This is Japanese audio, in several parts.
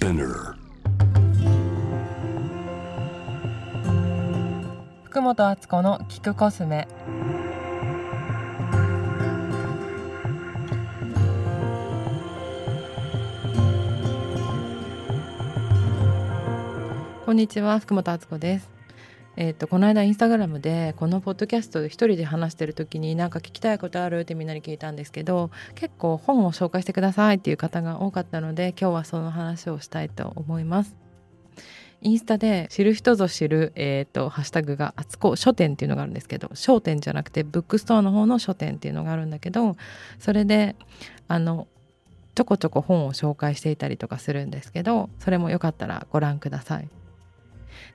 Spinner. 福本敦子の聞くコスメ。こんにちは福本敦子ですえーと、この間インスタグラムでこのポッドキャストで一人で話してる時に何か聞きたいことあるってみんなに聞いたんですけど結構本を紹介してくださいっていう方が多かったので今日はその話をしたいと思います。インスタで知る人ぞ知る、えーと、ハッシュタグが「あつこ書店」っていうのがあるんですけど商店じゃなくてブックストアの方の書店っていうのがあるんだけどそれであのちょこちょこ本を紹介していたりとかするんですけどそれもよかったらご覧ください。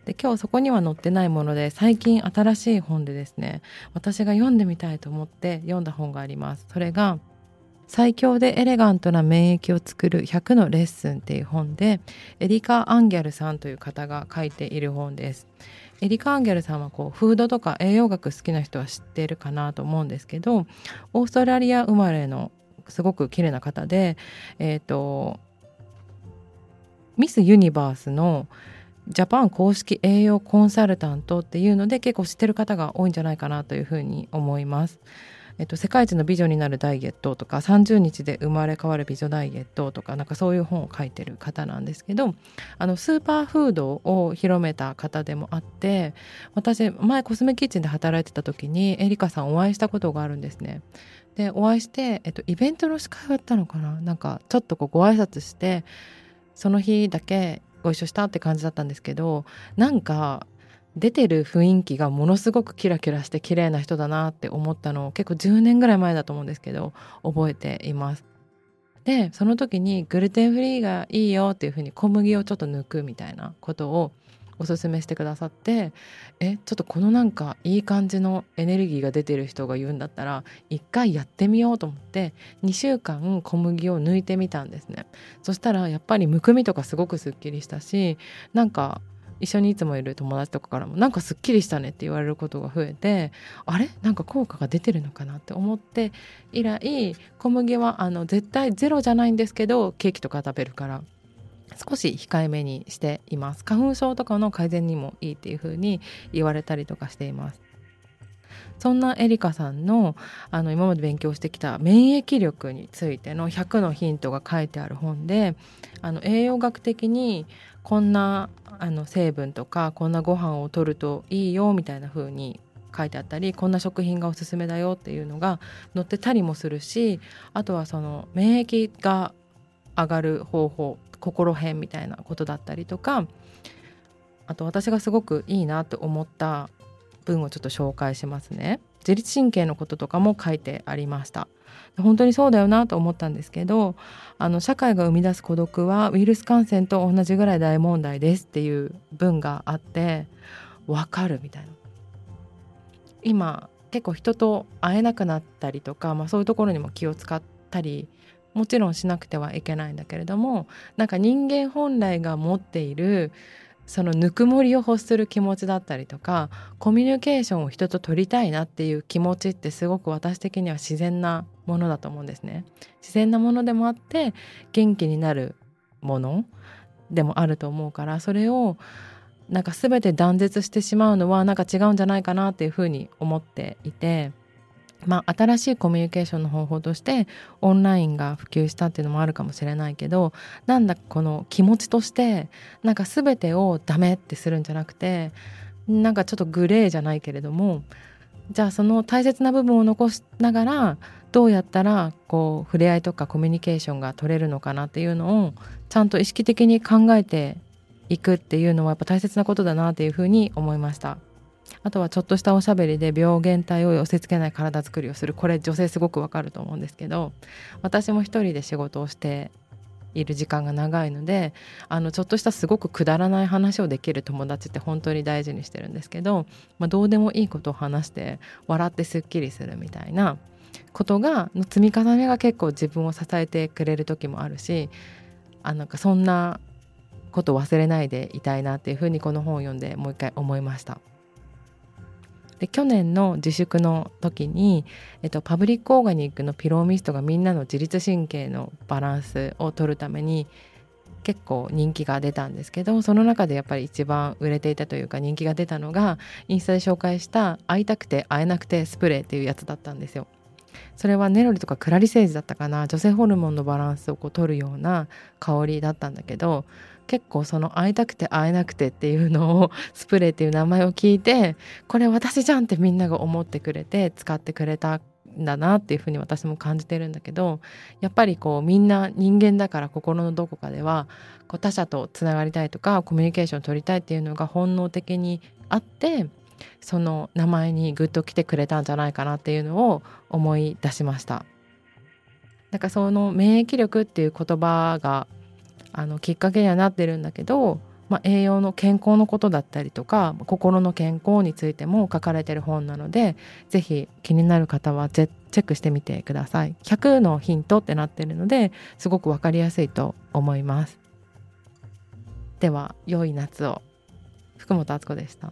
で今日そこには載ってないもので最近新しい本でですね私が読んでみたいと思って読んだ本があります。それが最強でエレガントな免疫を作る100のレッスンっていう本でエリカ・アンギャルさんという方が書いている本です。エリカ・アンギャルさんはこうフードとか栄養学好きな人は知ってるかなと思うんですけどオーストラリア生まれのすごく綺麗な方でえっ、ー、とミス・ユニバースのジャパン公式栄養コンサルタントっていうので結構知ってる方が多いんじゃないかなというふうに思います。えっと、世界一の美女になるダイエットとか30日で生まれ変わる美女ダイエットとかなんかそういう本を書いてる方なんですけどあのスーパーフードを広めた方でもあって私前コスメキッチンで働いてた時にエリカさんお会いしたことがあるんですね。でお会いして、えっと、イベントの司会をやったのかな？なんかちょっとこうご挨拶してその日だけご一緒したって感じだったんですけどなんか出てる雰囲気がものすごくキラキラして綺麗な人だなって思ったのを結構10年ぐらい前だと思うんですけど覚えています。でその時にグルテンフリーがいいよっていうふうに小麦をちょっと抜くみたいなことをおすすめしてくださってえちょっとこのなんかいい感じのエネルギーが出てる人が言うんだったら一回やってみようと思って2週間小麦を抜いてみたんですね。そしたらやっぱりむくみとかすごくすっきりしたしなんか一緒にいつもいる友達とかからもなんかすっきりしたねって言われることが増えてあれ？なんか効果が出てるのかなって思って以来小麦はあの絶対ゼロじゃないんですけどケーキとか食べるから。少し控えめにしています。花粉症とかの改善にもいいっていう風に言われたりとかしています。そんなエリカさんのあの今まで勉強してきた免疫力についての100のヒントが書いてある本であの栄養学的にこんなあの成分とかこんなご飯をとるといいよみたいな風に書いてあったりこんな食品がおすすめだよっていうのが載ってたりもするしあとはその免疫が上がる方法心編みたいなことだったりとかあと私がすごくいいなと思った文をちょっと紹介しますね。自律神経のこととかも書いてありました。本当にそうだよなと思ったんですけどあの社会が生み出す孤独はウイルス感染と同じぐらい大問題ですっていう文があってわかるみたいな今結構人と会えなくなったりとか、まあ、そういうところにも気を使ったりもちろんしなくてはいけないんだけれどもなんか人間本来が持っているそのぬくもりを欲する気持ちだったりとかコミュニケーションを人と取りたいなっていう気持ちってすごく私的には自然なものだと思うんですね。自然なものでもあって元気になるものでもあると思うからそれをなんか全て断絶してしまうのはなんか違うんじゃないかなっていうふうに思っていて。まあ、新しいコミュニケーションの方法としてオンラインが普及したっていうのもあるかもしれないけどなんだこの気持ちとしてなんか全てをダメってするんじゃなくてなんかちょっとグレーじゃないけれどもじゃあその大切な部分を残しながらどうやったらこう触れ合いとかコミュニケーションが取れるのかなっていうのをちゃんと意識的に考えていくっていうのはやっぱ大切なことだなっていうふうに思いました。あとはちょっとしたおしゃべりで病原体を寄せ付けない体づくりをするこれ女性すごくわかると思うんですけど私も一人で仕事をしている時間が長いのであのちょっとしたすごくくだらない話をできる友達って本当に大事にしてるんですけど、まあ、どうでもいいことを話して笑ってすっきりするみたいなことがの積み重ねが結構自分を支えてくれる時もあるしあなんかそんなこと忘れないでいたいなっていうふうにこの本を読んでもう一回思いました。で去年の自粛の時に、えっと、パブリックオーガニックのピローミストがみんなの自律神経のバランスを取るために結構人気が出たんですけどその中でやっぱり一番売れていたというか人気が出たのがインスタで紹介した「会いたくて会えなくてスプレー」っていうやつだったんですよ。それはネロリとかクラリセージだったかな女性ホルモンのバランスをこう取るような香りだったんだけど結構その会いたくて会えなくてっていうのをスプレーっていう名前を聞いてこれ私じゃんってみんなが思ってくれて使ってくれたんだなっていうふうに私も感じてるんだけどやっぱりこうみんな人間だから心のどこかではこう他者とつながりたいとかコミュニケーションを取りたいっていうのが本能的にあってその名前にグッと来てくれたんじゃないかなっていうのを思い出しました。なんかその免疫力っていう言葉があのきっかけにはなってるんだけど、まあ、栄養の健康のことだったりとか心の健康についても書かれてる本なので是非気になる方はチェックしてみてください。100のヒントってなってるのですごく分かりやすいと思います。では良い夏を福本敦子でした。